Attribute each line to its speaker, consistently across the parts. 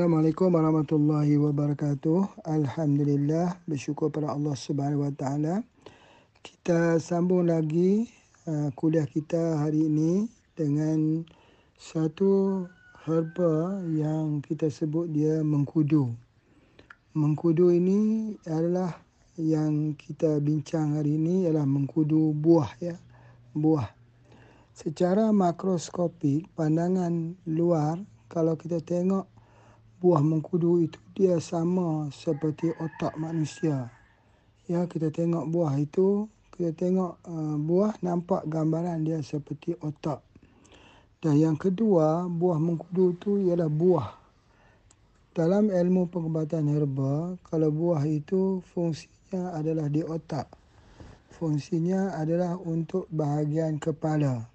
Speaker 1: Assalamualaikum warahmatullahi wabarakatuh. Alhamdulillah bersyukur pada Allah Subhanahu wa taala. Kita sambung lagi uh, kuliah kita hari ini dengan satu herba yang kita sebut dia mengkudu. Mengkudu ini adalah yang kita bincang hari ini ialah mengkudu buah ya. Buah. Secara makroskopik pandangan luar kalau kita tengok buah mengkudu itu dia sama seperti otak manusia. Ya, kita tengok buah itu, kita tengok uh, buah nampak gambaran dia seperti otak. Dan yang kedua, buah mengkudu itu ialah buah. Dalam ilmu pengobatan herba, kalau buah itu fungsinya adalah di otak. Fungsinya adalah untuk bahagian kepala.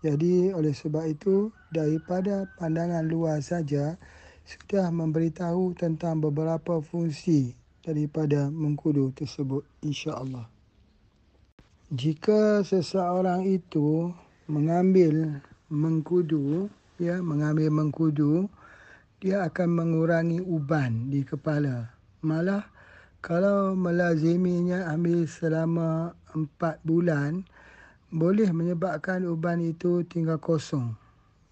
Speaker 1: Jadi oleh sebab itu daripada pandangan luar saja sudah memberitahu tentang beberapa fungsi daripada mengkudu tersebut insya-Allah. Jika seseorang itu mengambil mengkudu ya mengambil mengkudu dia akan mengurangi uban di kepala. Malah kalau melaziminya ambil selama empat bulan boleh menyebabkan uban itu tinggal kosong.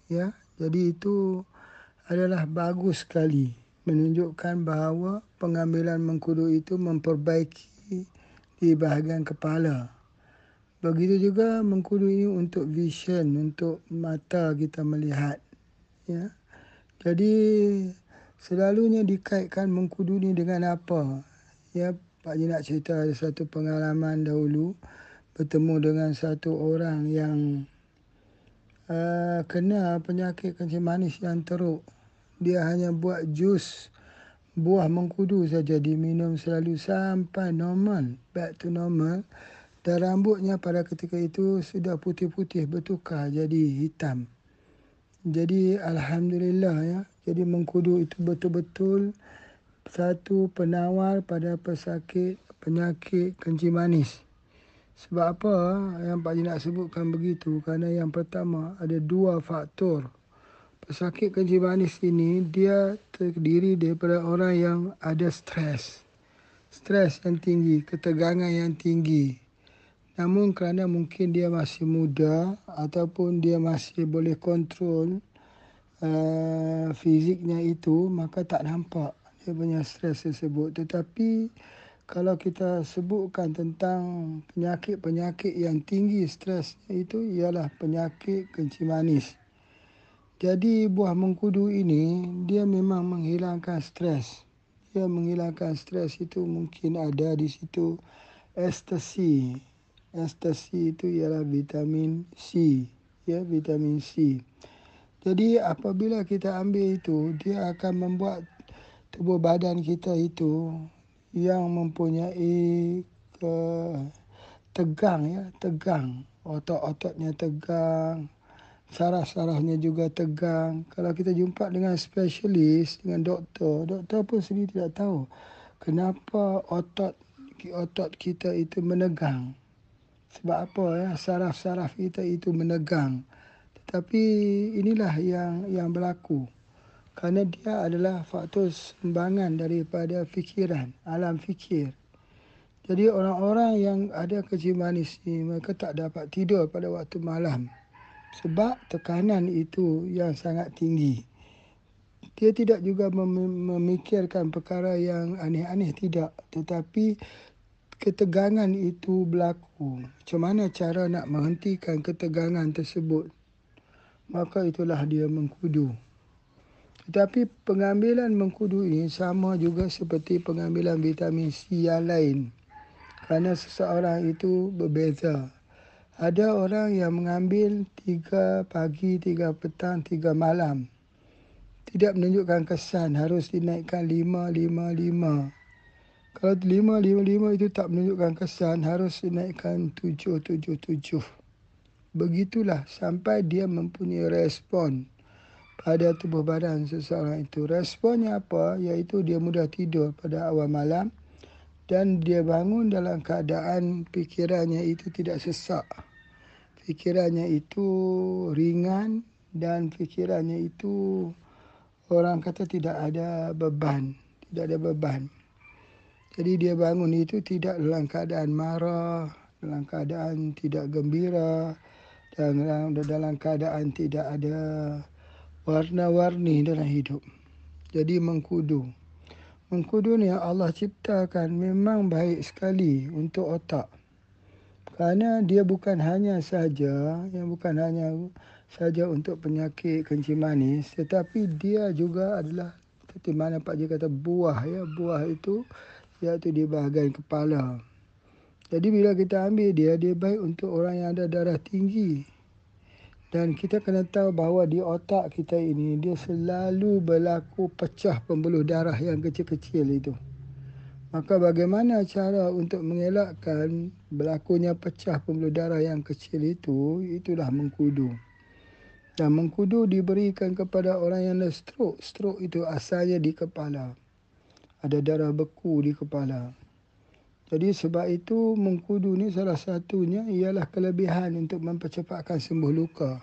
Speaker 1: Ya, jadi itu adalah bagus sekali menunjukkan bahawa pengambilan mengkudu itu memperbaiki di bahagian kepala. Begitu juga mengkudu ini untuk vision, untuk mata kita melihat. Ya. Jadi selalunya dikaitkan mengkudu ini dengan apa? Ya, Pak Ji nak cerita ada satu pengalaman dahulu bertemu dengan satu orang yang uh, kena penyakit kencing manis yang teruk dia hanya buat jus buah mengkudu saja diminum selalu sampai normal back to normal. Dan rambutnya pada ketika itu sudah putih-putih bertukar jadi hitam. Jadi alhamdulillah ya. Jadi mengkudu itu betul-betul satu penawar pada pesakit penyakit kencing manis. Sebab apa? Yang Pak Ji nak sebutkan begitu kerana yang pertama ada dua faktor Pesakit manis ini dia terdiri daripada orang yang ada stres. Stres yang tinggi, ketegangan yang tinggi. Namun kerana mungkin dia masih muda ataupun dia masih boleh kontrol uh, fiziknya itu, maka tak nampak dia punya stres tersebut. Tetapi kalau kita sebutkan tentang penyakit-penyakit yang tinggi stresnya itu ialah penyakit kencing manis. Jadi buah mengkudu ini dia memang menghilangkan stres. Dia menghilangkan stres itu mungkin ada di situ estasi. Estasi itu ialah vitamin C, ya vitamin C. Jadi apabila kita ambil itu, dia akan membuat tubuh badan kita itu yang mempunyai ke tegang ya, tegang. Otot-ototnya tegang, saraf-sarafnya juga tegang. Kalau kita jumpa dengan spesialis, dengan doktor, doktor pun sendiri tidak tahu kenapa otot otot kita itu menegang. Sebab apa ya? Saraf-saraf kita itu menegang. Tetapi inilah yang yang berlaku. Kerana dia adalah faktor sumbangan daripada fikiran, alam fikir. Jadi orang-orang yang ada kencing manis ni mereka tak dapat tidur pada waktu malam sebab tekanan itu yang sangat tinggi. Dia tidak juga memikirkan perkara yang aneh-aneh tidak, tetapi ketegangan itu berlaku. Macam mana cara nak menghentikan ketegangan tersebut? Maka itulah dia mengkudu. Tetapi pengambilan mengkudu ini sama juga seperti pengambilan vitamin C yang lain. Kerana seseorang itu berbeza. Ada orang yang mengambil tiga pagi, tiga petang, tiga malam. Tidak menunjukkan kesan harus dinaikkan lima, lima, lima. Kalau lima, lima, lima itu tak menunjukkan kesan harus dinaikkan tujuh, tujuh, tujuh. Begitulah sampai dia mempunyai respon pada tubuh badan seseorang itu. Responnya apa? Iaitu dia mudah tidur pada awal malam dan dia bangun dalam keadaan fikirannya itu tidak sesak fikirannya itu ringan dan fikirannya itu orang kata tidak ada beban, tidak ada beban. Jadi dia bangun itu tidak dalam keadaan marah, dalam keadaan tidak gembira dan dalam, dalam keadaan tidak ada warna-warni dalam hidup. Jadi mengkudu. Mengkudu ni Allah ciptakan memang baik sekali untuk otak. Kerana dia bukan hanya saja, yang bukan hanya saja untuk penyakit kencing manis, tetapi dia juga adalah seperti mana Pak Ji kata buah ya, buah itu iaitu di bahagian kepala. Jadi bila kita ambil dia, dia baik untuk orang yang ada darah tinggi. Dan kita kena tahu bahawa di otak kita ini, dia selalu berlaku pecah pembuluh darah yang kecil-kecil itu. Maka bagaimana cara untuk mengelakkan berlakunya pecah pembuluh darah yang kecil itu, itulah mengkudu. Dan mengkudu diberikan kepada orang yang ada stroke. Stroke itu asalnya di kepala. Ada darah beku di kepala. Jadi sebab itu mengkudu ni salah satunya ialah kelebihan untuk mempercepatkan sembuh luka.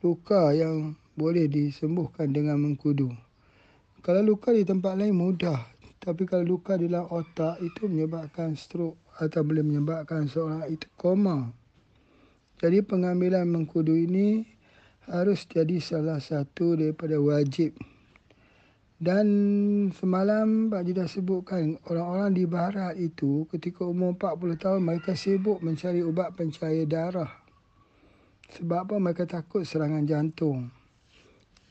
Speaker 1: Luka yang boleh disembuhkan dengan mengkudu. Kalau luka di tempat lain mudah, tapi kalau luka di dalam otak itu menyebabkan stroke atau boleh menyebabkan seorang itu koma. Jadi pengambilan mengkudu ini harus jadi salah satu daripada wajib. Dan semalam Pak Ji dah sebutkan orang-orang di barat itu ketika umur 40 tahun mereka sibuk mencari ubat pencahaya darah. Sebab apa mereka takut serangan jantung.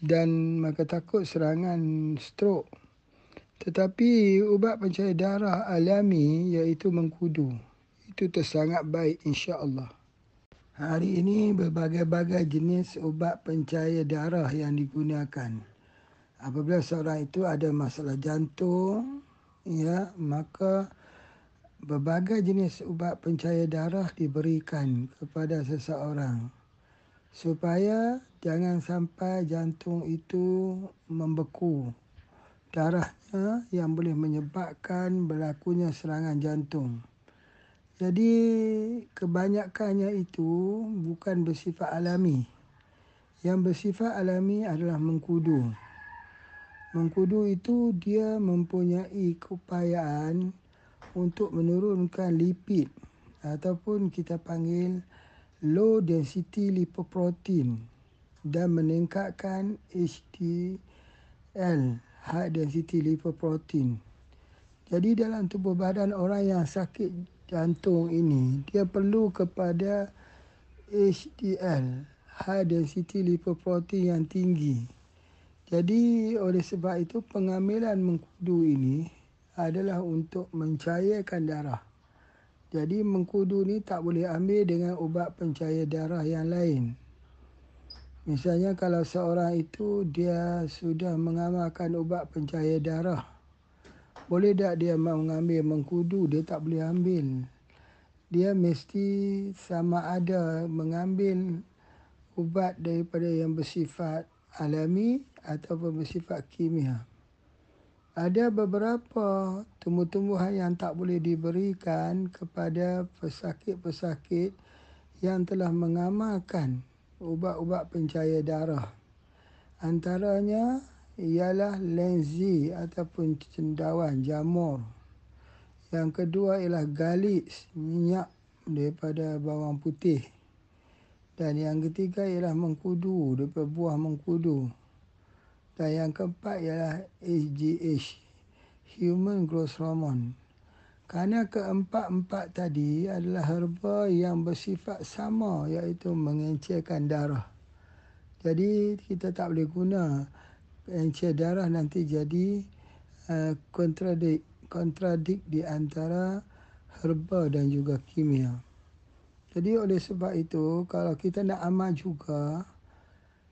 Speaker 1: Dan mereka takut serangan stroke. Tetapi ubat pencahaya darah alami iaitu mengkudu. Itu tersangat baik insya-Allah. Hari ini berbagai-bagai jenis ubat pencahaya darah yang digunakan. Apabila seorang itu ada masalah jantung, ya, maka berbagai jenis ubat pencahaya darah diberikan kepada seseorang supaya jangan sampai jantung itu membeku darahnya yang boleh menyebabkan berlakunya serangan jantung. Jadi kebanyakannya itu bukan bersifat alami. Yang bersifat alami adalah mengkudu. Mengkudu itu dia mempunyai keupayaan untuk menurunkan lipid ataupun kita panggil low density lipoprotein dan meningkatkan HDL high density lipoprotein. Jadi dalam tubuh badan orang yang sakit jantung ini, dia perlu kepada HDL, high density lipoprotein yang tinggi. Jadi oleh sebab itu pengambilan mengkudu ini adalah untuk mencairkan darah. Jadi mengkudu ni tak boleh ambil dengan ubat pencair darah yang lain. Misalnya kalau seorang itu dia sudah mengamalkan ubat pencair darah. Boleh tak dia mengambil mengkudu? Dia tak boleh ambil. Dia mesti sama ada mengambil ubat daripada yang bersifat alami ataupun bersifat kimia. Ada beberapa tumbuh-tumbuhan yang tak boleh diberikan kepada pesakit-pesakit yang telah mengamalkan ubat-ubat pencair darah. Antaranya ialah lenzi ataupun cendawan jamur. Yang kedua ialah galis, minyak daripada bawang putih. Dan yang ketiga ialah mengkudu, daripada buah mengkudu. Dan yang keempat ialah HGH, Human Growth Hormone. Kerana keempat-empat tadi adalah herba yang bersifat sama iaitu mengencerkan darah. Jadi kita tak boleh guna encer darah nanti jadi uh, kontradik kontradik di antara herba dan juga kimia. Jadi oleh sebab itu kalau kita nak amal juga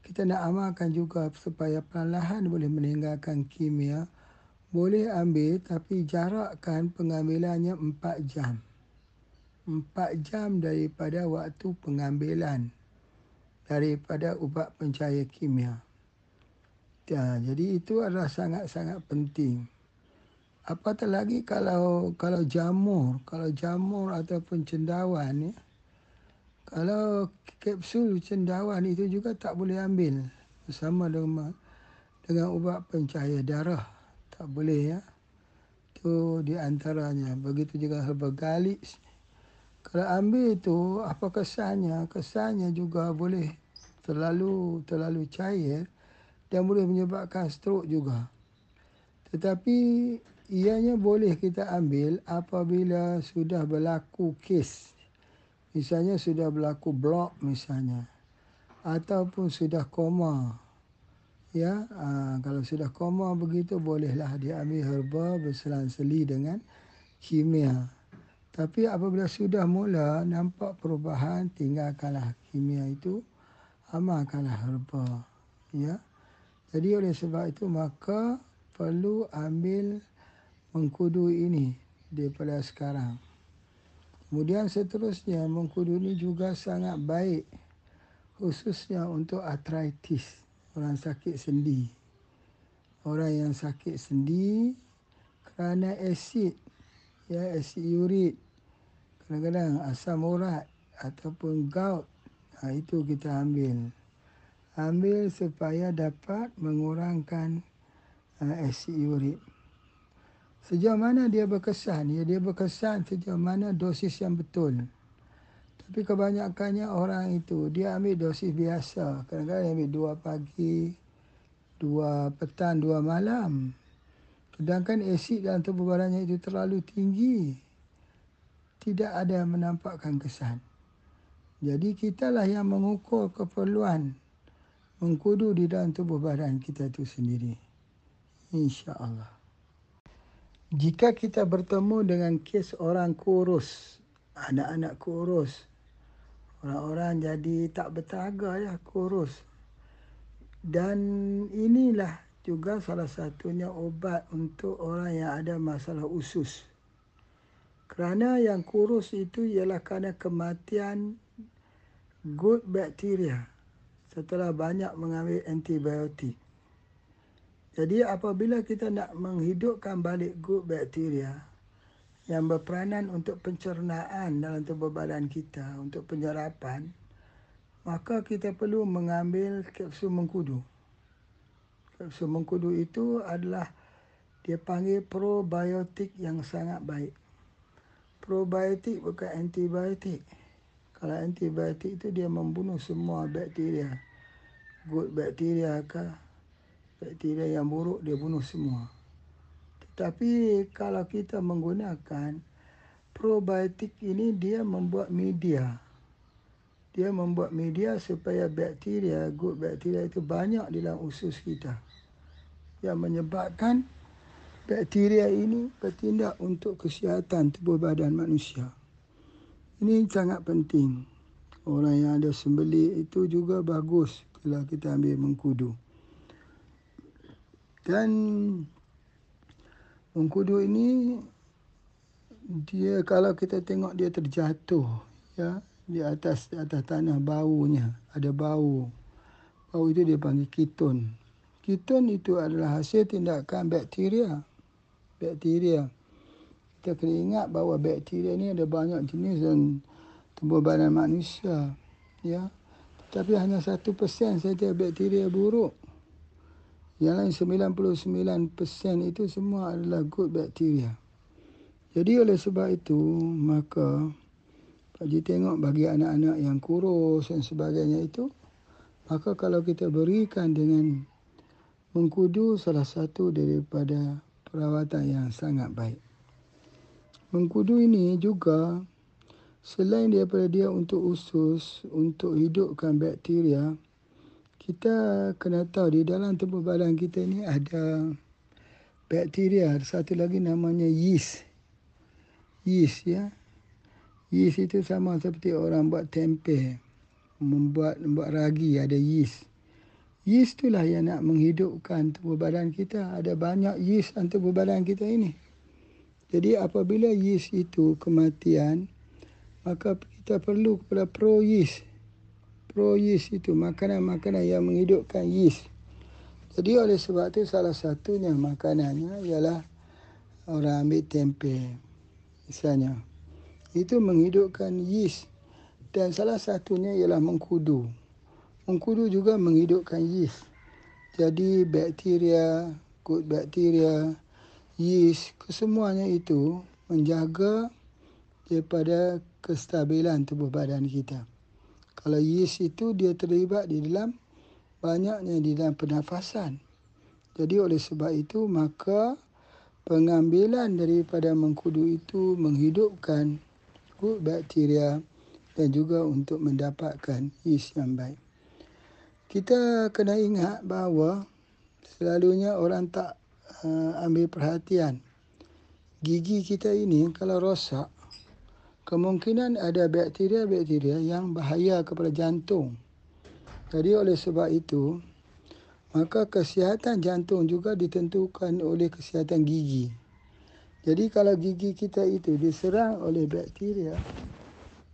Speaker 1: kita nak amalkan juga supaya perlahan boleh meninggalkan kimia boleh ambil tapi jarakkan pengambilannya 4 jam. 4 jam daripada waktu pengambilan daripada ubat pencair kimia. Ya, jadi itu adalah sangat-sangat penting. Apatah lagi kalau kalau jamur, kalau jamur ataupun cendawan ya. Kalau kapsul cendawan itu juga tak boleh ambil bersama dengan dengan ubat pencahaya darah. Tak boleh ya. Itu di antaranya. Begitu juga herba galik. Kalau ambil itu apa kesannya? Kesannya juga boleh terlalu terlalu cair dan boleh menyebabkan stroke juga. Tetapi ianya boleh kita ambil apabila sudah berlaku kes. Misalnya sudah berlaku blok misalnya. Ataupun sudah koma ya aa, kalau sudah koma begitu bolehlah diambil herba berselang-seli dengan kimia. Tapi apabila sudah mula nampak perubahan tinggalkanlah kimia itu amalkanlah herba. Ya. Jadi oleh sebab itu maka perlu ambil mengkudu ini daripada sekarang. Kemudian seterusnya mengkudu ini juga sangat baik khususnya untuk artritis orang sakit sendi. Orang yang sakit sendi kerana asid, ya asid urit, kadang-kadang asam urat ataupun gout, ha, itu kita ambil. Ambil supaya dapat mengurangkan uh, asid urit. Sejauh mana dia berkesan? Ya, dia berkesan sejauh mana dosis yang betul. Tapi kebanyakannya orang itu dia ambil dosis biasa. Kadang-kadang ambil dua pagi, dua petang, dua malam. Sedangkan asid dalam tubuh badannya itu terlalu tinggi. Tidak ada yang menampakkan kesan. Jadi kitalah yang mengukur keperluan mengkudu di dalam tubuh badan kita itu sendiri. Insya Allah. Jika kita bertemu dengan kes orang kurus, anak-anak kurus, Orang-orang jadi tak bertaga ya kurus. Dan inilah juga salah satunya obat untuk orang yang ada masalah usus. Kerana yang kurus itu ialah kerana kematian good bacteria setelah banyak mengambil antibiotik. Jadi apabila kita nak menghidupkan balik good bacteria, yang berperanan untuk pencernaan dalam tubuh badan kita, untuk penyerapan, maka kita perlu mengambil kapsul mengkudu. Kapsul mengkudu itu adalah dia panggil probiotik yang sangat baik. Probiotik bukan antibiotik. Kalau antibiotik itu dia membunuh semua bakteria. Good bakteria ke bakteria yang buruk dia bunuh semua. Tapi kalau kita menggunakan probiotik ini dia membuat media. Dia membuat media supaya bakteria, good bakteria itu banyak di dalam usus kita. Yang menyebabkan bakteria ini bertindak untuk kesihatan tubuh badan manusia. Ini sangat penting. Orang yang ada sembelih itu juga bagus kalau kita ambil mengkudu. Dan Mengkudu ini dia kalau kita tengok dia terjatuh ya di atas di atas tanah baunya ada bau. Bau itu dia panggil keton. Keton itu adalah hasil tindakan bakteria. Bakteria. Kita kena ingat bahawa bakteria ini ada banyak jenis dan tubuh badan manusia. Ya. Tapi hanya satu persen saja bakteria buruk. Yang lain 99% itu semua adalah good bacteria. Jadi oleh sebab itu, maka Pak tengok bagi anak-anak yang kurus dan sebagainya itu, maka kalau kita berikan dengan mengkudu salah satu daripada perawatan yang sangat baik. Mengkudu ini juga selain daripada dia untuk usus, untuk hidupkan bakteria, kita kena tahu di dalam tubuh badan kita ni ada bakteria. Satu lagi namanya yeast. Yeast ya. Yeast itu sama seperti orang buat tempe. Membuat membuat ragi ada yeast. Yeast itulah yang nak menghidupkan tubuh badan kita. Ada banyak yeast dalam tubuh badan kita ini. Jadi apabila yeast itu kematian, maka kita perlu kepada pro yeast pro yeast itu makanan-makanan yang menghidupkan yeast. Jadi oleh sebab itu salah satunya makanannya ialah orang ambil tempe misalnya. Itu menghidupkan yeast dan salah satunya ialah mengkudu. Mengkudu juga menghidupkan yeast. Jadi bakteria, good bakteria, yeast, kesemuanya itu menjaga daripada kestabilan tubuh badan kita. Kalau yeast itu dia terlibat di dalam banyaknya di dalam pernafasan. Jadi oleh sebab itu maka pengambilan daripada mengkudu itu menghidupkan good bakteria dan juga untuk mendapatkan yeast yang baik. Kita kena ingat bahawa selalunya orang tak uh, ambil perhatian. Gigi kita ini kalau rosak, kemungkinan ada bakteria-bakteria yang bahaya kepada jantung. Jadi oleh sebab itu, maka kesihatan jantung juga ditentukan oleh kesihatan gigi. Jadi kalau gigi kita itu diserang oleh bakteria,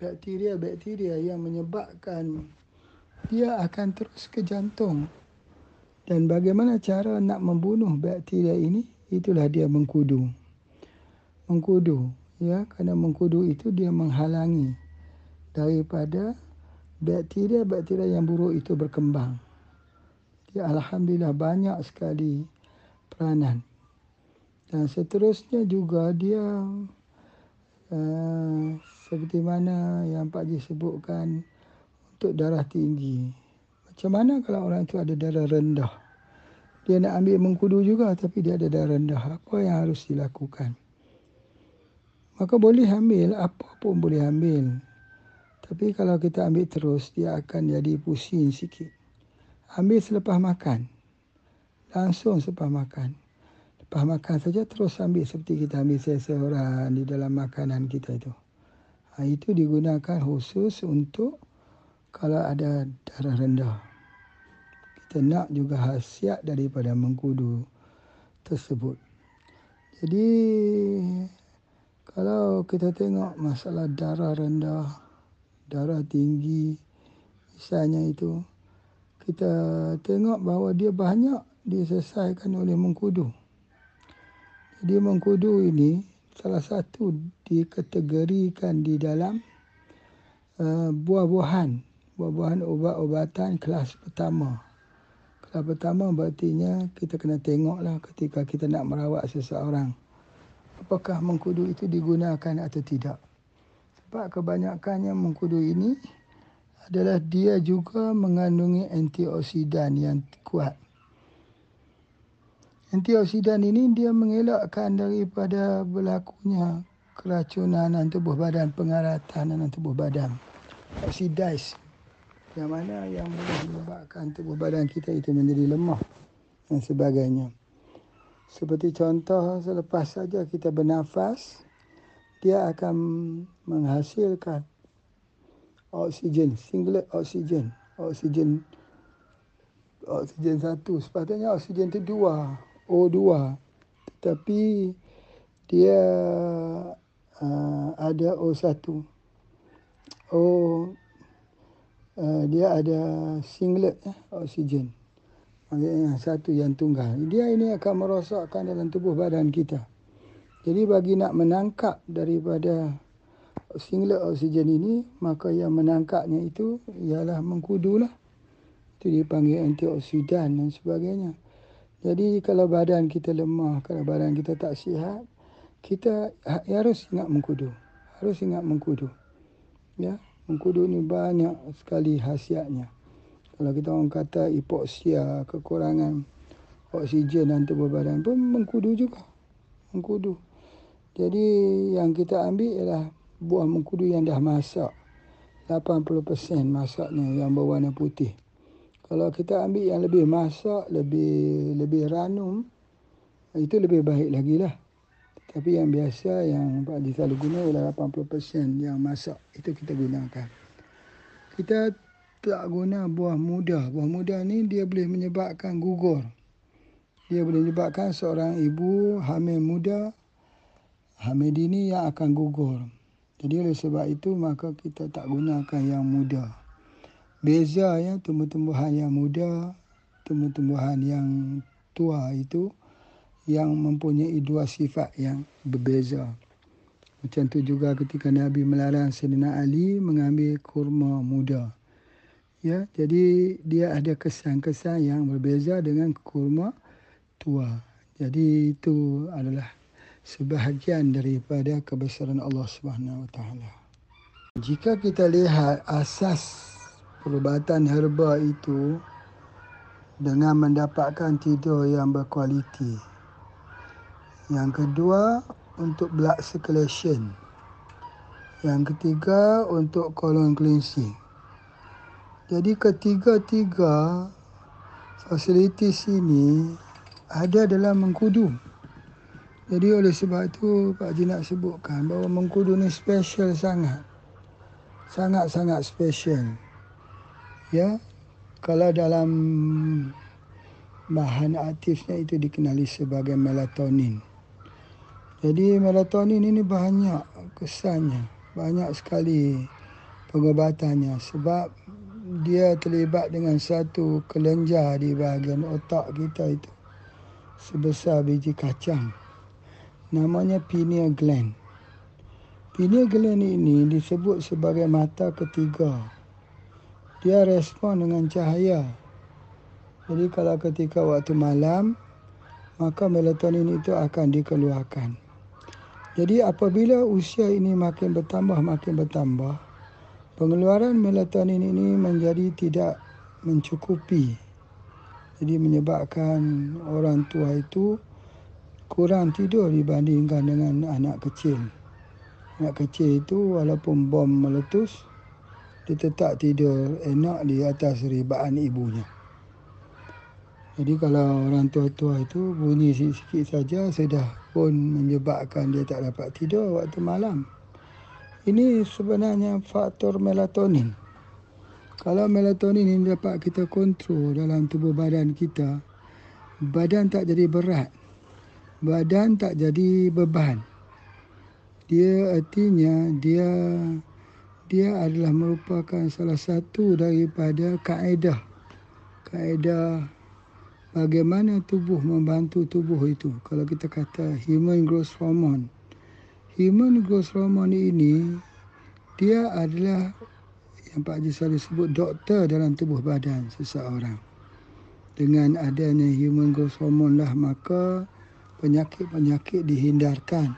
Speaker 1: bakteria-bakteria yang menyebabkan dia akan terus ke jantung. Dan bagaimana cara nak membunuh bakteria ini? Itulah dia mengkudu. Mengkudu, ya, kerana mengkudu itu dia menghalangi daripada bakteria-bakteria yang buruk itu berkembang. Ya, alhamdulillah banyak sekali peranan. Dan seterusnya juga dia uh, seperti mana yang Pak Ji sebutkan untuk darah tinggi. Macam mana kalau orang itu ada darah rendah? Dia nak ambil mengkudu juga tapi dia ada darah rendah. Apa yang harus dilakukan? Maka boleh ambil, apa pun boleh ambil. Tapi kalau kita ambil terus, dia akan jadi pusing sikit. Ambil selepas makan. Langsung selepas makan. Lepas makan saja terus ambil seperti kita ambil seseorang di dalam makanan kita itu. Ha, itu digunakan khusus untuk kalau ada darah rendah kita nak juga hasiat daripada mengkudu tersebut. Jadi kalau kita tengok masalah darah rendah, darah tinggi misalnya itu kita tengok bahawa dia banyak diselesaikan oleh mengkudu. Jadi mengkudu ini salah satu dikategorikan di dalam uh, buah-buahan, buah-buahan ubat-ubatan kelas pertama. Tahap pertama berartinya kita kena tengoklah ketika kita nak merawat seseorang. Apakah mengkudu itu digunakan atau tidak. Sebab kebanyakannya mengkudu ini adalah dia juga mengandungi antioksidan yang kuat. Antioksidan ini dia mengelakkan daripada berlakunya keracunan dalam tubuh badan, pengaratan dalam tubuh badan. Oxidize yang mana yang boleh menyebabkan tubuh badan kita itu menjadi lemah dan sebagainya. Seperti contoh selepas saja kita bernafas, dia akan menghasilkan oksigen, singlet oksigen, oksigen oksigen satu. Sepatutnya oksigen itu dua, O2. Tetapi dia uh, ada O1. O uh, dia ada singlet eh, oksigen. Yang satu yang tunggal. Dia ini akan merosakkan dalam tubuh badan kita. Jadi bagi nak menangkap daripada singlet oksigen ini, maka yang menangkapnya itu ialah mengkudu lah. Itu dipanggil antioksidan dan sebagainya. Jadi kalau badan kita lemah, kalau badan kita tak sihat, kita harus ingat mengkudu. Harus ingat mengkudu. Ya, Mengkudu ni banyak sekali khasiatnya. Kalau kita orang kata hipoksia, kekurangan oksigen dalam tubuh badan pun mengkudu juga. Mengkudu. Jadi yang kita ambil ialah buah mengkudu yang dah masak. 80% masaknya yang berwarna putih. Kalau kita ambil yang lebih masak, lebih lebih ranum, itu lebih baik lagi lah. Tapi yang biasa yang Pak Haji selalu guna ialah 80% yang masak. Itu kita gunakan. Kita tak guna buah muda. Buah muda ni dia boleh menyebabkan gugur. Dia boleh menyebabkan seorang ibu hamil muda, hamil dini yang akan gugur. Jadi oleh sebab itu maka kita tak gunakan yang muda. Beza ya tumbuh-tumbuhan yang muda, tumbuh-tumbuhan yang tua itu yang mempunyai dua sifat yang berbeza. Macam tu juga ketika Nabi melarang Sayyidina Ali mengambil kurma muda. Ya, jadi dia ada kesan-kesan yang berbeza dengan kurma tua. Jadi itu adalah sebahagian daripada kebesaran Allah Subhanahu Wa Taala. Jika kita lihat asas perubatan herba itu dengan mendapatkan tidur yang berkualiti. Yang kedua untuk blood circulation. Yang ketiga untuk colon cleansing. Jadi ketiga-tiga fasilitis ini ada dalam mengkudu. Jadi oleh sebab itu Pak Haji nak sebutkan bahawa mengkudu ni special sangat. Sangat-sangat special. Ya, kalau dalam bahan aktifnya itu dikenali sebagai melatonin. Jadi melatonin ini banyak kesannya, banyak sekali pengobatannya sebab dia terlibat dengan satu kelenjar di bahagian otak kita itu sebesar biji kacang. Namanya pineal gland. Pineal gland ini disebut sebagai mata ketiga. Dia respon dengan cahaya. Jadi kalau ketika waktu malam, maka melatonin itu akan dikeluarkan. Jadi apabila usia ini makin bertambah, makin bertambah, pengeluaran melatonin ini menjadi tidak mencukupi. Jadi menyebabkan orang tua itu kurang tidur dibandingkan dengan anak kecil. Anak kecil itu walaupun bom meletus, dia tetap tidur enak di atas ribaan ibunya. Jadi kalau orang tua-tua itu bunyi sikit-sikit saja sudah pun menyebabkan dia tak dapat tidur waktu malam. Ini sebenarnya faktor melatonin. Kalau melatonin ini dapat kita kontrol dalam tubuh badan kita, badan tak jadi berat. Badan tak jadi beban. Dia artinya dia dia adalah merupakan salah satu daripada kaedah kaedah bagaimana tubuh membantu tubuh itu. Kalau kita kata human growth hormone Growth hormone ini dia adalah yang Pak Haji selalu sebut doktor dalam tubuh badan seseorang. Dengan adanya human growth hormone lah maka penyakit-penyakit dihindarkan.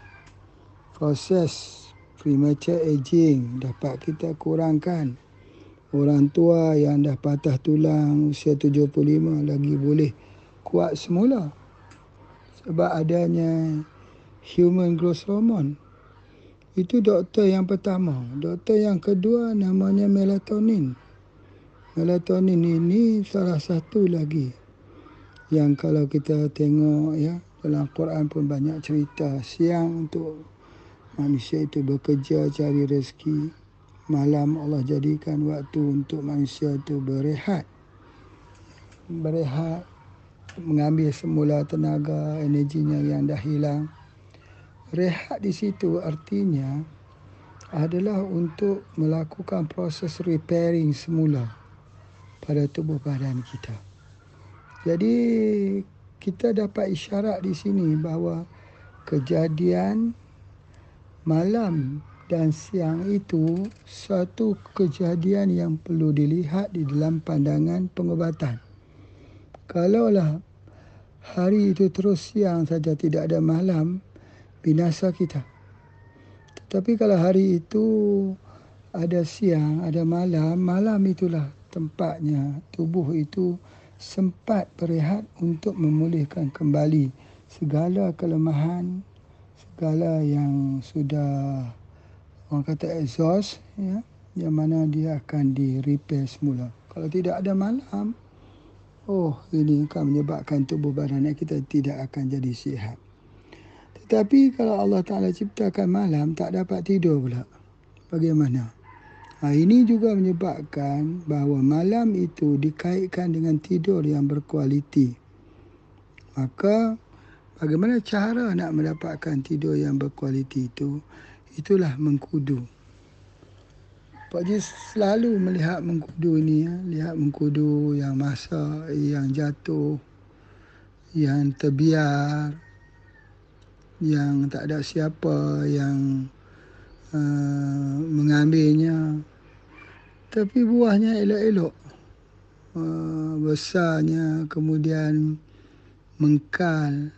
Speaker 1: Proses premature aging dapat kita kurangkan. Orang tua yang dah patah tulang usia 75 lagi boleh kuat semula. Sebab adanya human growth hormone. Itu doktor yang pertama. Doktor yang kedua namanya melatonin. Melatonin ini salah satu lagi yang kalau kita tengok ya dalam Quran pun banyak cerita siang untuk manusia itu bekerja cari rezeki. Malam Allah jadikan waktu untuk manusia itu berehat. Berehat mengambil semula tenaga energinya yang dah hilang rehat di situ artinya adalah untuk melakukan proses repairing semula pada tubuh badan kita. Jadi kita dapat isyarat di sini bahawa kejadian malam dan siang itu satu kejadian yang perlu dilihat di dalam pandangan pengobatan. Kalaulah hari itu terus siang saja tidak ada malam, binasa kita. Tetapi kalau hari itu ada siang, ada malam, malam itulah tempatnya tubuh itu sempat berehat untuk memulihkan kembali segala kelemahan, segala yang sudah orang kata exhaust, ya, yang mana dia akan di repair semula. Kalau tidak ada malam, oh ini akan menyebabkan tubuh badan kita tidak akan jadi sihat. Tetapi kalau Allah Ta'ala ciptakan malam, tak dapat tidur pula. Bagaimana? Ha, ini juga menyebabkan bahawa malam itu dikaitkan dengan tidur yang berkualiti. Maka, bagaimana cara nak mendapatkan tidur yang berkualiti itu? Itulah mengkudu. Pak Haji selalu melihat mengkudu ini. Ya. Lihat mengkudu yang masa, yang jatuh, yang terbiar, yang tak ada siapa yang uh, mengambilnya. Tapi buahnya elok-elok. Uh, besarnya kemudian mengkal.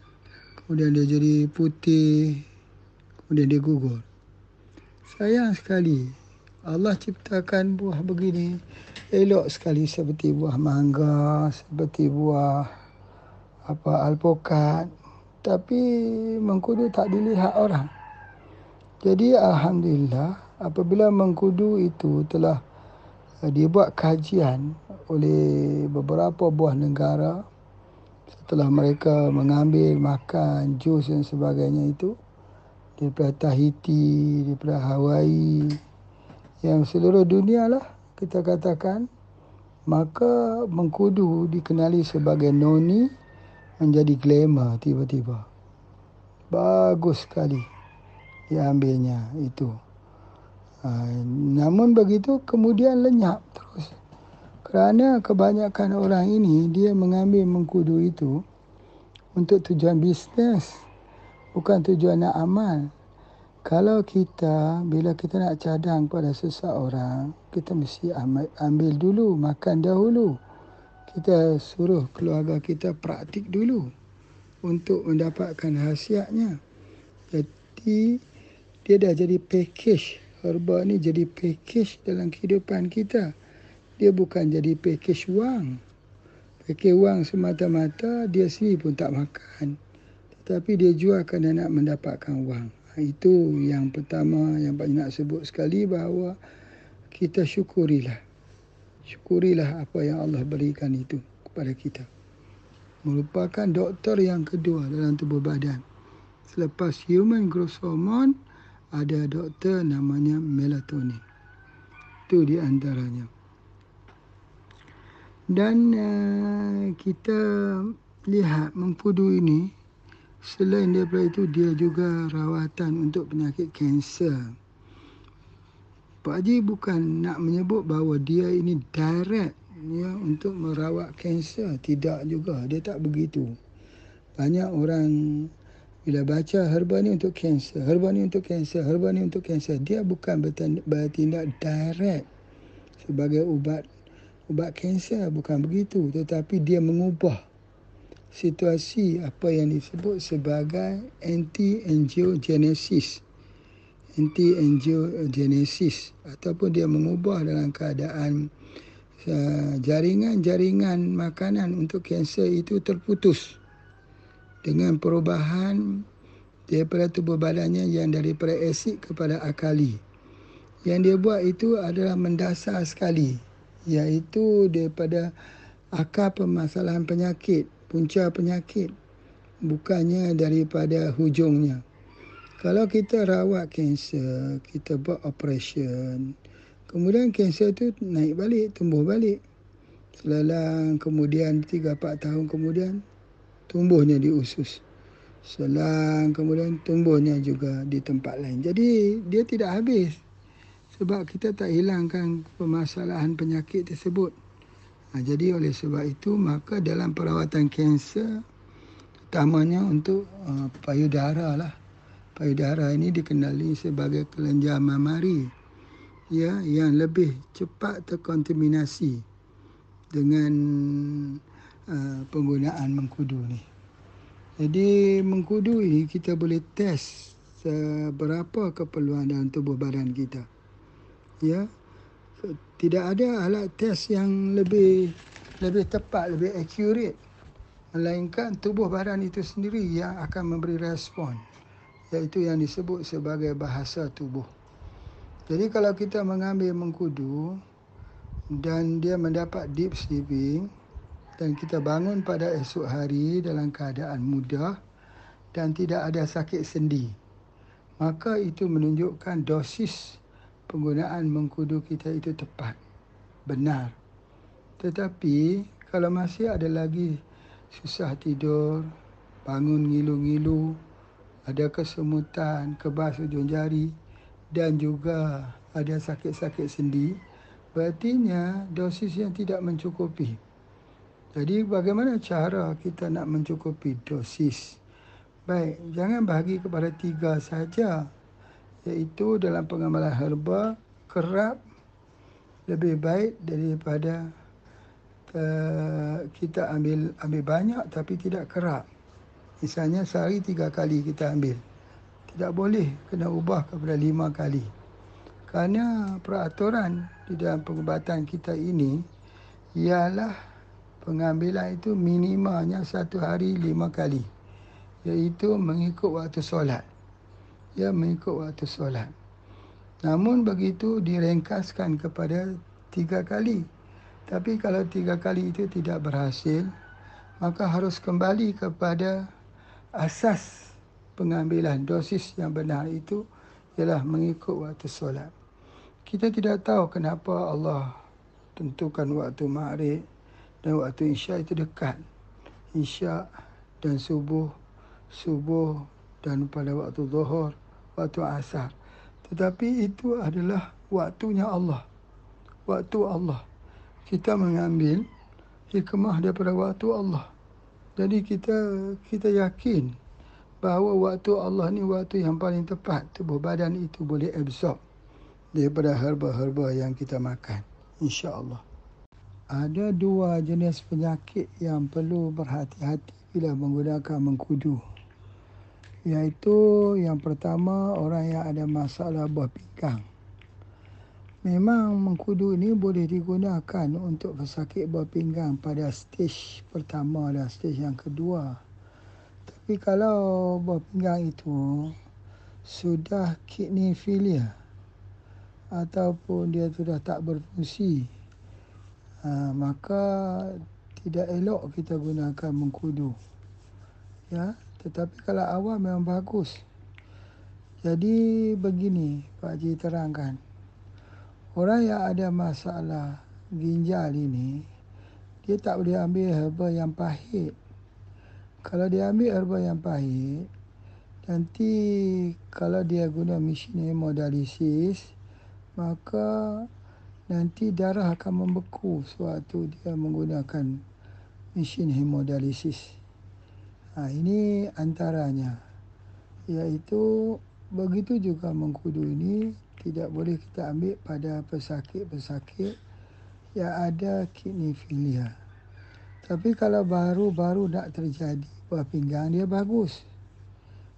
Speaker 1: Kemudian dia jadi putih. Kemudian dia gugur. Sayang sekali. Allah ciptakan buah begini. Elok sekali seperti buah mangga seperti buah apa alpukat tapi mengkudu tak dilihat orang. Jadi alhamdulillah apabila mengkudu itu telah uh, dibuat kajian oleh beberapa buah negara setelah mereka mengambil makan jus dan sebagainya itu daripada Tahiti, daripada Hawaii yang seluruh dunia lah kita katakan maka mengkudu dikenali sebagai noni menjadi glamour tiba-tiba bagus sekali diambilnya itu. Ha, namun begitu kemudian lenyap terus. Kerana kebanyakan orang ini dia mengambil mengkudu itu untuk tujuan bisnes bukan tujuan nak amal. Kalau kita bila kita nak cadang pada seseorang, kita mesti ambil dulu, makan dahulu. Kita suruh keluarga kita praktik dulu untuk mendapatkan khasiatnya. Jadi dia dah jadi package. Herba ni jadi package dalam kehidupan kita. Dia bukan jadi package wang. Package wang semata-mata dia sendiri pun tak makan. Tetapi dia jual kerana nak mendapatkan wang. Ha, itu yang pertama yang banyak nak sebut sekali bahawa kita syukurilah syukurilah apa yang Allah berikan itu kepada kita merupakan doktor yang kedua dalam tubuh badan selepas human growth hormone ada doktor namanya melatonin. Itu di antaranya. Dan uh, kita lihat mengkudu ini selain daripada itu dia juga rawatan untuk penyakit kanser. Pak Haji bukan nak menyebut bahawa dia ini direct ya untuk merawat kanser, tidak juga. Dia tak begitu. Banyak orang bila baca herba ni untuk kanser, herba ni untuk kanser, herba ni untuk kanser, dia bukan bertindak direct sebagai ubat ubat kanser, bukan begitu. Tetapi dia mengubah situasi apa yang disebut sebagai anti-angiogenesis. Anti-angiogenesis ataupun dia mengubah dalam keadaan uh, jaringan-jaringan makanan untuk kanser itu terputus dengan perubahan daripada tubuh badannya yang daripada asid kepada akali. Yang dia buat itu adalah mendasar sekali iaitu daripada akar permasalahan penyakit, punca penyakit bukannya daripada hujungnya. Kalau kita rawat kanser, kita buat operation, kemudian kanser itu naik balik, tumbuh balik. Selalang kemudian 3-4 tahun kemudian tumbuhnya di usus. Selang kemudian tumbuhnya juga di tempat lain. Jadi dia tidak habis. Sebab kita tak hilangkan permasalahan penyakit tersebut. Ha, jadi oleh sebab itu maka dalam perawatan kanser utamanya untuk uh, payudara lah. Payudara ini dikenali sebagai kelenjar mamari ya yang lebih cepat terkontaminasi dengan uh, penggunaan mengkudu ni. Jadi mengkudu ini kita boleh test seberapa keperluan dalam tubuh badan kita. Ya. Tidak ada alat test yang lebih lebih tepat, lebih accurate melainkan tubuh badan itu sendiri yang akan memberi respon iaitu yang disebut sebagai bahasa tubuh. Jadi kalau kita mengambil mengkudu dan dia mendapat deep sleeping, dan kita bangun pada esok hari dalam keadaan mudah dan tidak ada sakit sendi. Maka itu menunjukkan dosis penggunaan mengkudu kita itu tepat, benar. Tetapi kalau masih ada lagi susah tidur, bangun ngilu-ngilu, ada kesemutan, kebas ujung jari dan juga ada sakit-sakit sendi, berartinya dosis yang tidak mencukupi. Jadi bagaimana cara kita nak mencukupi dosis? Baik, jangan bahagi kepada tiga saja. Iaitu dalam pengamalan herba, kerap lebih baik daripada uh, kita ambil ambil banyak tapi tidak kerap. Misalnya sehari tiga kali kita ambil. Tidak boleh kena ubah kepada lima kali. Kerana peraturan di dalam pengubatan kita ini ialah pengambilan itu minimanya satu hari lima kali. Iaitu mengikut waktu solat. Ya mengikut waktu solat. Namun begitu direngkaskan kepada tiga kali. Tapi kalau tiga kali itu tidak berhasil, maka harus kembali kepada asas pengambilan dosis yang benar itu ialah mengikut waktu solat. Kita tidak tahu kenapa Allah tentukan waktu maghrib dan waktu isya itu dekat. Isya dan subuh, subuh dan pada waktu zuhur, waktu asar. Tetapi itu adalah waktunya Allah. Waktu Allah. Kita mengambil hikmah daripada waktu Allah. Jadi kita kita yakin bahawa waktu Allah ni waktu yang paling tepat tubuh badan itu boleh absorb daripada herba-herba yang kita makan. InsyaAllah. Ada dua jenis penyakit yang perlu berhati-hati bila menggunakan mengkudu iaitu yang pertama orang yang ada masalah buah pinggang. Memang mengkudu ini boleh digunakan untuk pesakit buah pinggang pada stage pertama dan stage yang kedua. Tapi kalau buah pinggang itu sudah kidney failure ataupun dia sudah tak berfungsi, ha, maka tidak elok kita gunakan mengkudu. Ya, tetapi kalau awal memang bagus. Jadi begini Pak Haji terangkan. Orang yang ada masalah ginjal ini, dia tak boleh ambil herba yang pahit. Kalau dia ambil herba yang pahit, nanti kalau dia guna mesin hemodialisis, maka nanti darah akan membeku sewaktu dia menggunakan mesin hemodialisis. Ha, ini antaranya. Iaitu begitu juga mengkudu ini tidak boleh kita ambil pada pesakit-pesakit yang ada kidney failure. Tapi kalau baru-baru nak terjadi buah pinggang dia bagus.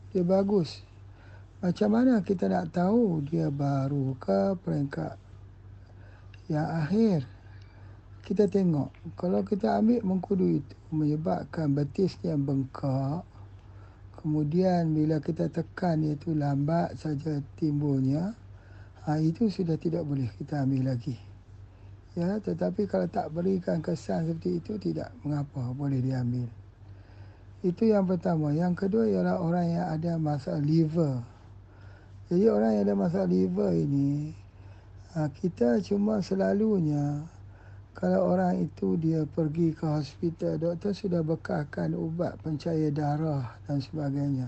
Speaker 1: Dia bagus. Macam mana kita nak tahu dia baru ke peringkat yang akhir? kita tengok kalau kita ambil mengkudu itu menyebabkan betisnya bengkak kemudian bila kita tekan itu lambat saja timbulnya ha, itu sudah tidak boleh kita ambil lagi ya tetapi kalau tak berikan kesan seperti itu tidak mengapa boleh diambil itu yang pertama yang kedua ialah orang yang ada masalah liver jadi orang yang ada masalah liver ini ha, kita cuma selalunya kalau orang itu dia pergi ke hospital, doktor sudah bekalkan ubat pencair darah dan sebagainya.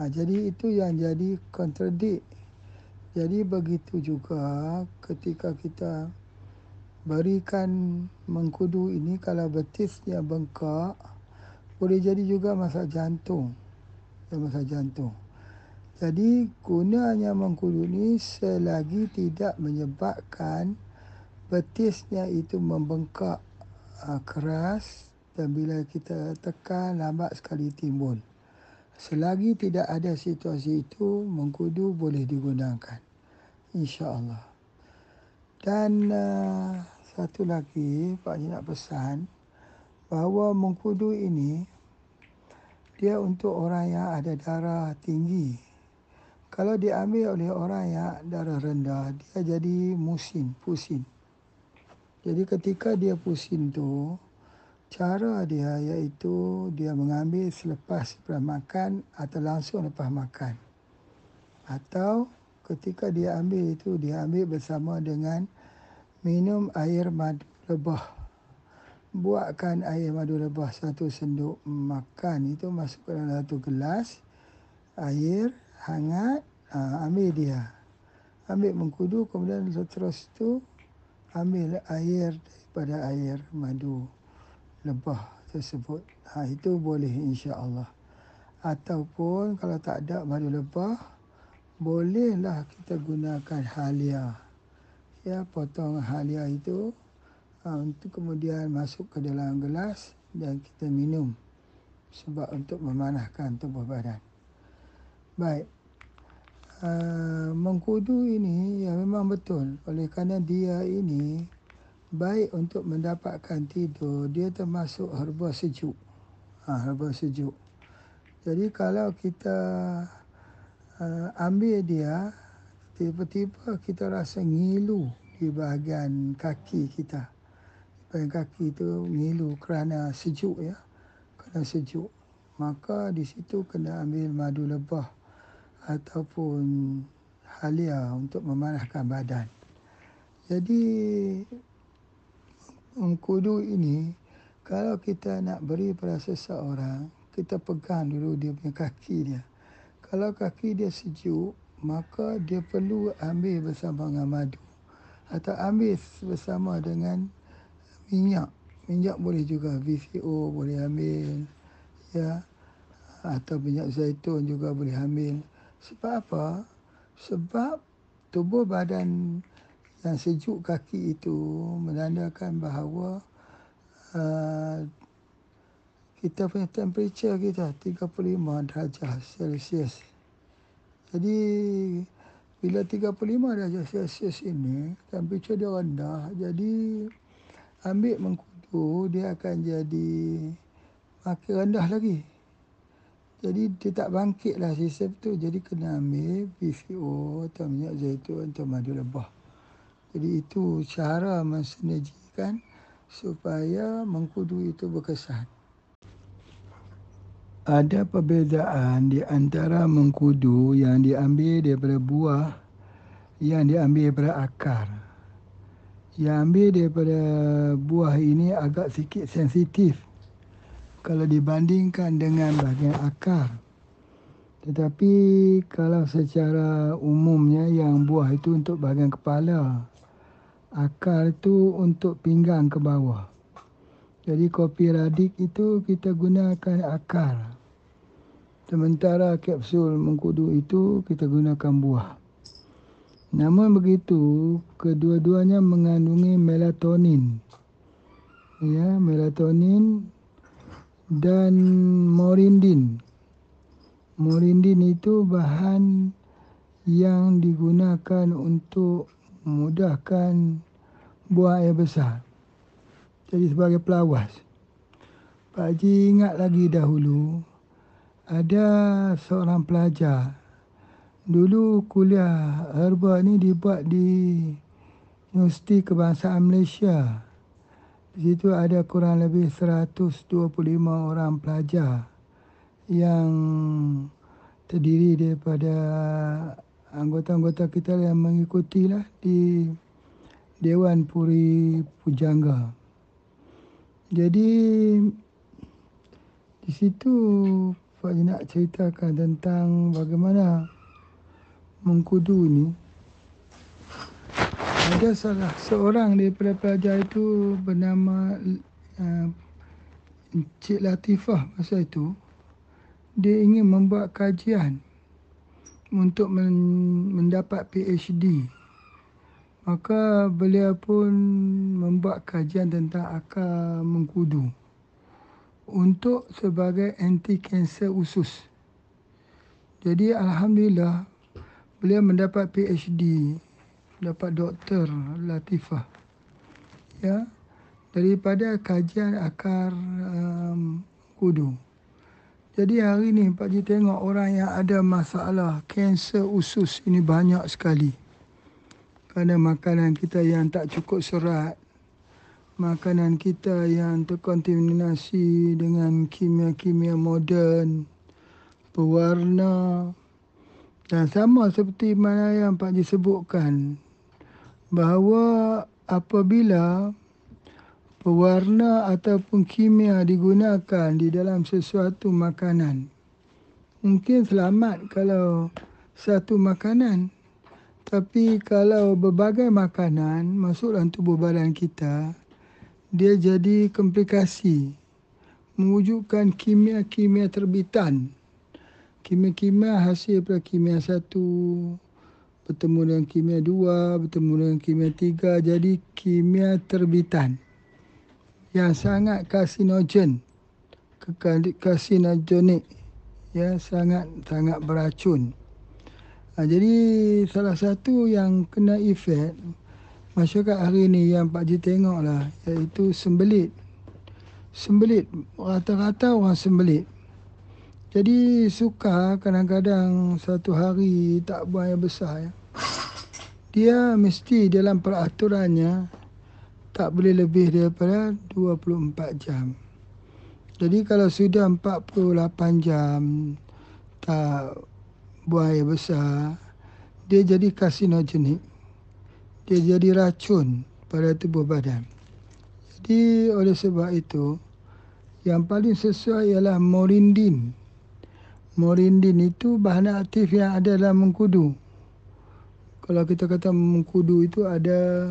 Speaker 1: Ha, jadi itu yang jadi kontradik. Jadi begitu juga ketika kita berikan mengkudu ini kalau betisnya bengkak, boleh jadi juga masalah jantung. Ya, masalah jantung. Jadi gunanya mengkudu ini selagi tidak menyebabkan betisnya itu membengkak uh, keras dan bila kita tekan lambat sekali timbul. Selagi tidak ada situasi itu, mengkudu boleh digunakan. InsyaAllah. Dan uh, satu lagi, Pak Haji nak pesan bahawa mengkudu ini dia untuk orang yang ada darah tinggi. Kalau diambil oleh orang yang darah rendah, dia jadi musim, pusing. Jadi ketika dia pusing tu, cara dia iaitu dia mengambil selepas lepas makan atau langsung lepas makan. Atau ketika dia ambil itu, dia ambil bersama dengan minum air madu lebah. Buatkan air madu lebah satu senduk makan itu masuk dalam satu gelas air hangat, ha, ambil dia. Ambil mengkudu kemudian terus tu ambil air daripada air madu lebah tersebut. Ha, itu boleh insya Allah. Ataupun kalau tak ada madu lebah, bolehlah kita gunakan halia. Ya, potong halia itu Ha, untuk kemudian masuk ke dalam gelas dan kita minum sebab untuk memanahkan tubuh badan. Baik. Uh, mengkudu ini ya memang betul oleh kerana dia ini baik untuk mendapatkan tidur dia termasuk herba sejuk. Ha, herba sejuk. Jadi kalau kita uh, ambil dia tiba-tiba kita rasa ngilu di bahagian kaki kita bahagian kaki itu ngilu kerana sejuk ya. Kerana sejuk. Maka di situ kena ambil madu lebah ataupun halia untuk memanahkan badan. Jadi mengkudu ini kalau kita nak beri pada seseorang, kita pegang dulu dia punya kaki dia. Kalau kaki dia sejuk, maka dia perlu ambil bersama dengan madu atau ambil bersama dengan minyak. Minyak boleh juga VCO boleh ambil ya. Atau minyak zaitun juga boleh ambil. Sebab apa? Sebab tubuh badan yang sejuk kaki itu menandakan bahawa uh, kita punya temperature kita 35 darjah Celsius. Jadi bila 35 darjah Celsius ini temperature dia rendah jadi ambil mengkudu dia akan jadi makin rendah lagi. Jadi dia tak bangkit lah sistem tu. Jadi kena ambil PCO atau minyak zaitun atau madu lebah. Jadi itu cara mensinergikan supaya mengkudu itu berkesan. Ada perbezaan di antara mengkudu yang diambil daripada buah yang diambil daripada akar yang ambil daripada buah ini agak sikit sensitif kalau dibandingkan dengan bahagian akar. Tetapi kalau secara umumnya yang buah itu untuk bahagian kepala, akar itu untuk pinggang ke bawah. Jadi kopi radik itu kita gunakan akar. Sementara kapsul mengkudu itu kita gunakan buah. Namun begitu, kedua-duanya mengandungi melatonin. Ya, melatonin dan morindin. Morindin itu bahan yang digunakan untuk memudahkan buah air besar. Jadi sebagai pelawas. Pak Haji ingat lagi dahulu, ada seorang pelajar Dulu kuliah herba ni dibuat di Universiti Kebangsaan Malaysia. Di situ ada kurang lebih 125 orang pelajar yang terdiri daripada anggota-anggota kita yang mengikutilah di Dewan Puri Pujangga. Jadi di situ Pak nak ceritakan tentang bagaimana mengkudu ni. Ada salah seorang daripada pelajar itu bernama uh, Cik Latifah masa itu dia ingin membuat kajian untuk men- mendapat PhD maka beliau pun membuat kajian tentang akar mengkudu untuk sebagai anti kanser usus jadi alhamdulillah beliau mendapat PhD, dapat doktor Latifah. Ya. Daripada kajian akar um, kudu. Jadi hari ni Pak Ji tengok orang yang ada masalah kanser usus ini banyak sekali. Kerana makanan kita yang tak cukup serat. Makanan kita yang terkontaminasi dengan kimia-kimia moden. Pewarna. Dan sama seperti mana yang Pak Ji sebutkan bahawa apabila pewarna ataupun kimia digunakan di dalam sesuatu makanan mungkin selamat kalau satu makanan tapi kalau berbagai makanan masuk dalam tubuh badan kita dia jadi komplikasi mewujudkan kimia-kimia terbitan kimia-kimia hasil daripada kimia satu bertemu dengan kimia dua, bertemu dengan kimia tiga, jadi kimia terbitan. yang sangat karsinogen, karsinogenik, ya sangat sangat beracun. Ha, jadi salah satu yang kena efek masyarakat hari ini yang Pak Ji tengoklah iaitu sembelit. Sembelit rata-rata orang sembelit. Jadi suka kadang-kadang satu hari tak buang air besar ya. Dia mesti dalam peraturannya tak boleh lebih daripada 24 jam. Jadi kalau sudah 48 jam tak buang air besar, dia jadi karsinogenik. Dia jadi racun pada tubuh badan. Jadi oleh sebab itu, yang paling sesuai ialah morindin. Morindin itu bahan aktif yang ada dalam mengkudu. Kalau kita kata mengkudu itu ada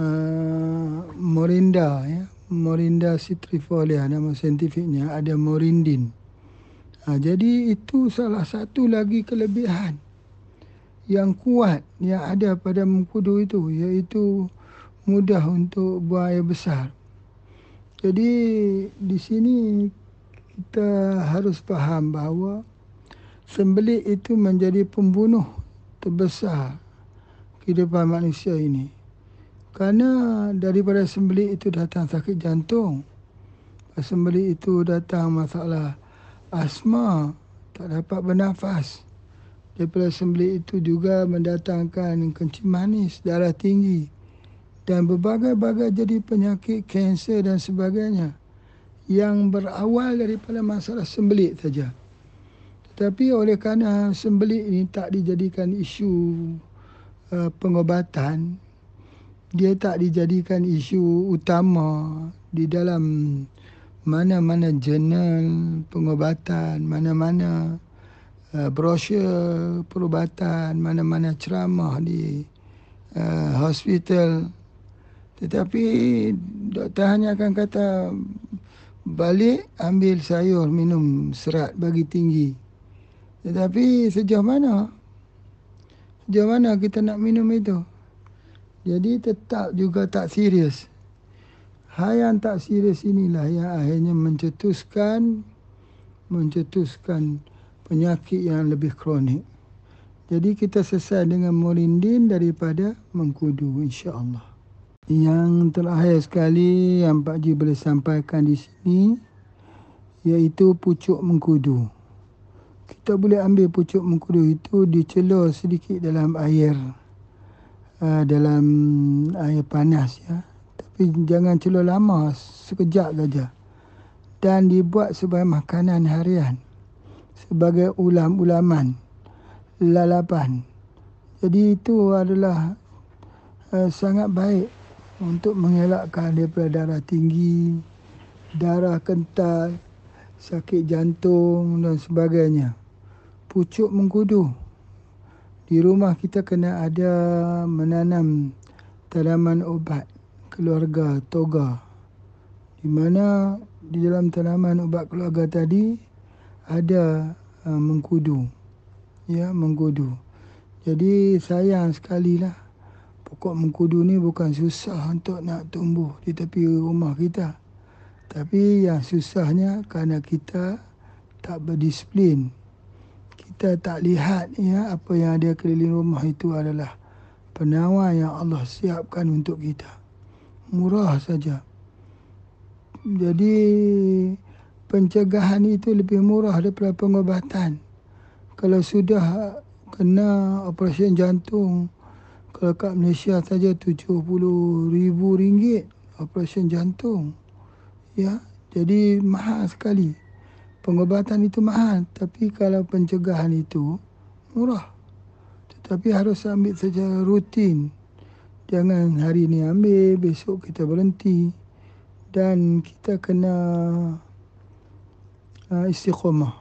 Speaker 1: uh, Morinda ya. Morinda citrifolia nama saintifiknya ada morindin. Ha, jadi itu salah satu lagi kelebihan yang kuat yang ada pada mengkudu itu iaitu mudah untuk buang air besar. Jadi di sini kita harus faham bahawa sembelit itu menjadi pembunuh terbesar kehidupan manusia ini. Kerana daripada sembelit itu datang sakit jantung. Sembelit itu datang masalah asma, tak dapat bernafas. Daripada sembelit itu juga mendatangkan kencing manis, darah tinggi. Dan berbagai-bagai jadi penyakit kanser dan sebagainya. Yang berawal daripada masalah sembelit saja. Tetapi oleh kerana sembelit ini tak dijadikan isu uh, pengobatan, dia tak dijadikan isu utama di dalam mana-mana jurnal pengobatan, mana-mana uh, brosur perubatan, mana-mana ceramah di uh, hospital. Tetapi doktor hanya akan kata balik ambil sayur minum serat bagi tinggi. Tetapi sejauh mana? Sejauh mana kita nak minum itu? Jadi tetap juga tak serius. Hal yang tak serius inilah yang akhirnya mencetuskan mencetuskan penyakit yang lebih kronik. Jadi kita selesai dengan morindin daripada mengkudu insya-Allah. Yang terakhir sekali yang Pak Ji boleh sampaikan di sini iaitu pucuk mengkudu. Kita boleh ambil pucuk mengkudu itu dicelur sedikit dalam air uh, dalam air panas ya. Tapi jangan celur lama, sekejap saja. Dan dibuat sebagai makanan harian. Sebagai ulam-ulaman, lalapan. Jadi itu adalah uh, sangat baik untuk mengelakkan daripada darah tinggi, darah kental, sakit jantung dan sebagainya. Pucuk mengkudu di rumah kita kena ada menanam tanaman obat keluarga toga di mana di dalam tanaman ubat keluarga tadi ada uh, mengkudu. Ya mengkudu. Jadi sayang sekali lah pokok mengkudu ni bukan susah untuk nak tumbuh di tepi rumah kita. Tapi yang susahnya kerana kita tak berdisiplin. Kita tak lihat ya apa yang ada keliling rumah itu adalah penawar yang Allah siapkan untuk kita. Murah saja. Jadi pencegahan itu lebih murah daripada pengobatan. Kalau sudah kena operasi jantung kalau kat Malaysia saja RM70,000 operasi jantung. Ya, jadi mahal sekali pengobatan itu mahal tapi kalau pencegahan itu murah tetapi harus ambil secara rutin jangan hari ini ambil besok kita berhenti. Dan kita kena uh, istiqomah.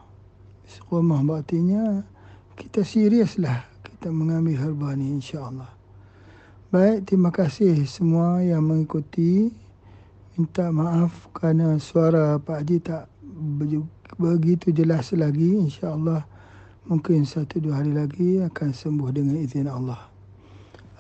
Speaker 1: Istiqomah artinya kita seriuslah kita mengambil herba ni insyaallah. Baik terima kasih semua yang mengikuti. Minta maaf kerana suara Pak Haji tak begitu jelas lagi. Insyaallah mungkin satu dua hari lagi akan sembuh dengan izin Allah